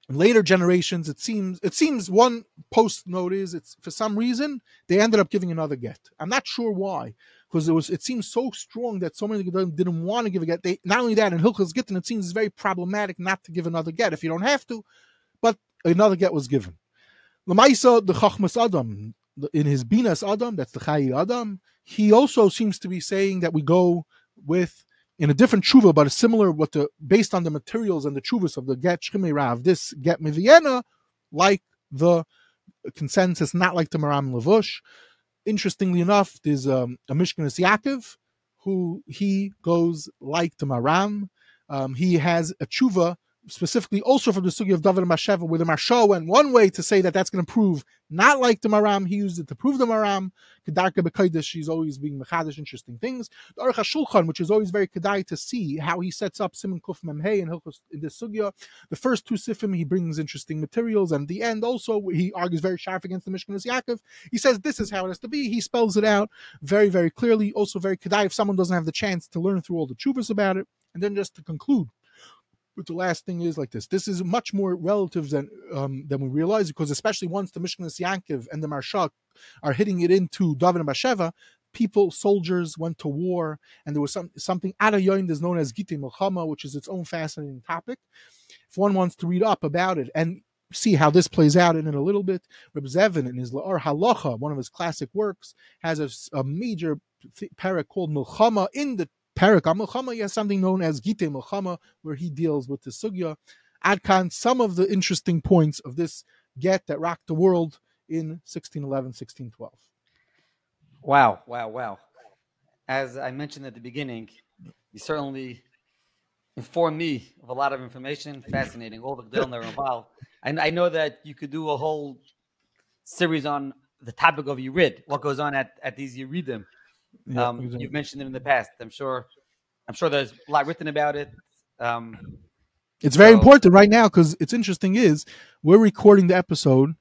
in later generations, it seems it seems one post note is it's for some reason they ended up giving another get. I'm not sure why, because it was it seems so strong that so many didn't want to give a get. They not only that in Hilchas Gittin, it seems very problematic not to give another get if you don't have to, but another get was given. Lamaisa the Chachmas Adam in his Binas Adam, that's the Chayi Adam. He also seems to be saying that we go with in a different tshuva, but a similar what the based on the materials and the chuvas of the get Shchimei Rav, this get me Vienna, like the consensus, not like the Maram Levush. Interestingly enough, there's um, a Mishkanis Yaakov who he goes like to Maram. Um, he has a tshuva specifically also from the sugi of David Masheva, where the Marsha went one way to say that that's going to prove not like the Maram, he used it to prove the Maram. Kedarka Bekaidish, she's always being Mechadish, interesting things. The Aruch HaShulchan, which is always very Kedai to see how he sets up Simon Kuf Memhei and Hilchos in this sugya. The first two sifim, he brings interesting materials, and the end also, he argues very sharp against the Mishkan Yaakov. He says this is how it has to be. He spells it out very, very clearly. Also very Kedai if someone doesn't have the chance to learn through all the chuvas about it. And then just to conclude, but the last thing is like this. This is much more relative than um, than we realize because especially once the Mishkanis Yankiv and the Marshak are hitting it into David and Basheva, people, soldiers went to war, and there was some something Adayoin is known as Gite Milchama, which is its own fascinating topic. If one wants to read up about it and see how this plays out in it a little bit, Reb Zevin in his La'ar Halacha, one of his classic works, has a, a major parak called Milchama in the Parak Milchama, he has something known as Gite Milchama, where he deals with the sugya. Adkan, some of the interesting points of this get that rocked the world in 1611, 1612. Wow, wow, wow. As I mentioned at the beginning, you certainly informed me of a lot of information. Fascinating, all the are involved. And I know that you could do a whole series on the topic of Yerid, what goes on at, at these Yeridim. Yeah, um, exactly. You've mentioned it in the past. I'm sure. I'm sure there's a lot written about it. Um, it's very so. important right now because it's interesting. Is we're recording the episode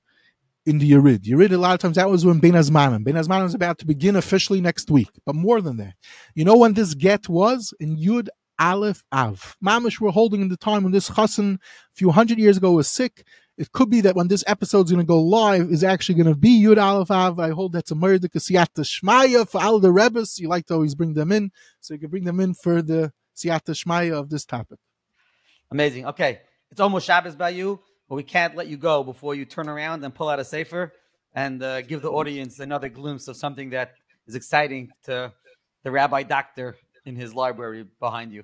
in the Yerid. Yerid, a lot of times that was when Ben Azmanim. Ben Azmanim is about to begin officially next week. But more than that, you know when this get was in Yud Aleph Av. Mamish we're holding in the time when this chassan a few hundred years ago was sick. It could be that when this episode is going to go live, is actually going to be Yud Aleph Av. I hold that's a murder Siyata Shmaya for all the Rebbes. You like to always bring them in, so you can bring them in for the Siyata Shmaya of this topic. Amazing. Okay, it's almost Shabbos by you, but we can't let you go before you turn around and pull out a sefer and uh, give the audience another glimpse of something that is exciting to the rabbi doctor in his library behind you.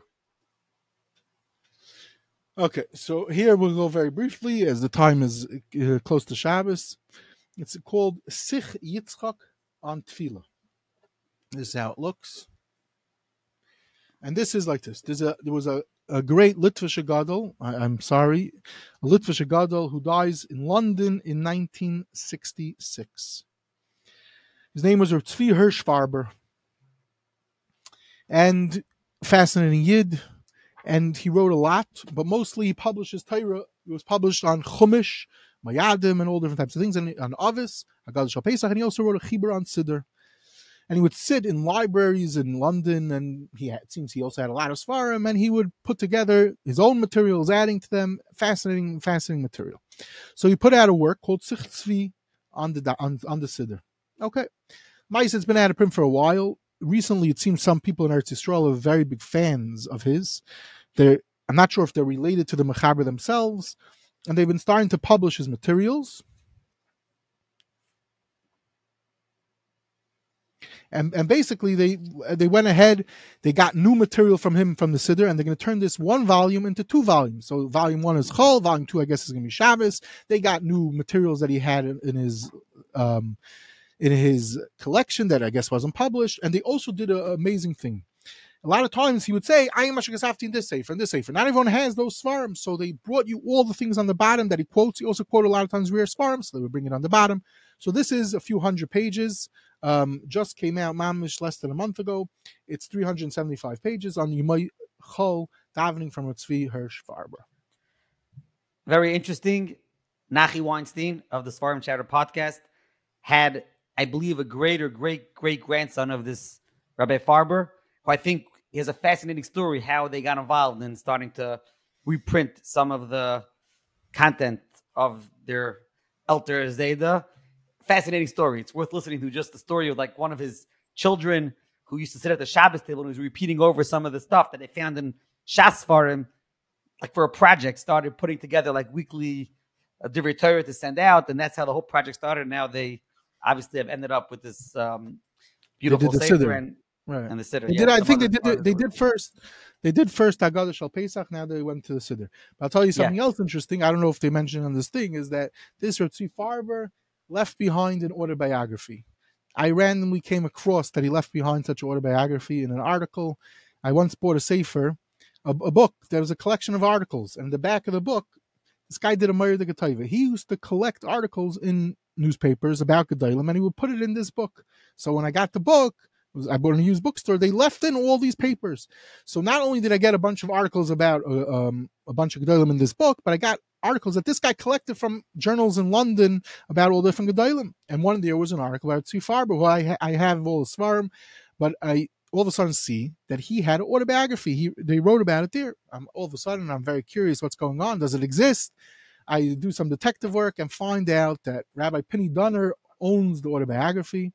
Okay, so here we'll go very briefly as the time is uh, close to Shabbos. It's called Sich Yitzchak on Tefillah. This is how it looks. And this is like this. There's a, there was a, a great Litvish Gadol, I, am sorry, a Litvish Gadol who dies in London in 1966. His name was Tzvi Hirsch Farber. And fascinating Yid, and he wrote a lot, but mostly he published his Torah. It was published on Chumash, Mayadim, and all different types of things, and on Avis, Agad Shal Pesach, and he also wrote a Chibur on Siddur. And he would sit in libraries in London, and he had, it seems he also had a lot of Svarim, and he would put together his own materials, adding to them fascinating, fascinating material. So he put out a work called Sich on the on, on the Siddur. Okay, Mice, it's been out of print for a while. Recently, it seems some people in Eretz Yisrael are very big fans of his. They're, I'm not sure if they're related to the Mechaber themselves, and they've been starting to publish his materials. And, and basically they they went ahead they got new material from him from the siddur and they're going to turn this one volume into two volumes so volume one is Chol, volume two I guess is going to be Shabbos they got new materials that he had in, in his um, in his collection that I guess wasn't published and they also did an amazing thing a lot of times he would say, I am Mashakasafti in this safer and this safer. Not everyone has those svarim, so they brought you all the things on the bottom that he quotes. He also quoted a lot of times rare svarim, so they would bring it on the bottom. So this is a few hundred pages. Um, just came out mamish less than a month ago. It's 375 pages on Yimai Chol davening from Tzvi Hirsch Farber. Very interesting. Nachi Weinstein of the Seforim Chatter podcast had, I believe, a great or great great grandson of this Rabbi Farber who I think has a fascinating story how they got involved in starting to reprint some of the content of their Elter Zayda. Fascinating story. It's worth listening to just the story of like one of his children who used to sit at the Shabbos table and was repeating over some of the stuff that they found in Shas him, like for a project, started putting together like weekly uh, Divrei Torah to send out, and that's how the whole project started. Now they obviously have ended up with this um, beautiful Seder and, right. and the Siddur. Yeah, did, I think they did. They, they did first. They did first Haggadah Shal Pesach. Now they went to the Siddur. But I'll tell you something yeah. else interesting. I don't know if they mentioned on this thing is that this Ritzi Farber left behind an autobiography. I randomly came across that he left behind such autobiography in an article. I once bought a sefer, a, a book. There was a collection of articles, and the back of the book, this guy did a Meir de Getaiva. He used to collect articles in newspapers about Gedalim, and he would put it in this book. So when I got the book, I bought in a used bookstore. They left in all these papers. So not only did I get a bunch of articles about uh, um, a bunch of Gedalim in this book, but I got articles that this guy collected from journals in London about all different Gedalim. And one of there was an article about Tzvi Farber, who I, ha- I have all the Svarim, but I all of a sudden see that he had an autobiography. He they wrote about it there. I'm all of a sudden I'm very curious what's going on. Does it exist? I do some detective work and find out that Rabbi Pini Dunner owns the autobiography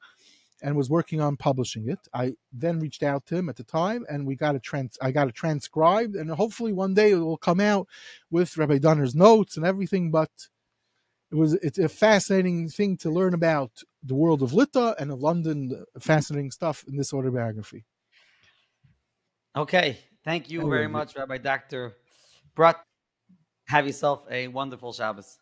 and was working on publishing it. I then reached out to him at the time, and we got a trans. I got it transcribed, and hopefully one day it will come out with Rabbi Dunner's notes and everything. But it was it's a fascinating thing to learn about the world of Lita and of London. Fascinating stuff in this autobiography. Okay, thank you very much, Rabbi Doctor Brodt. Have yourself a wonderful Shabbos.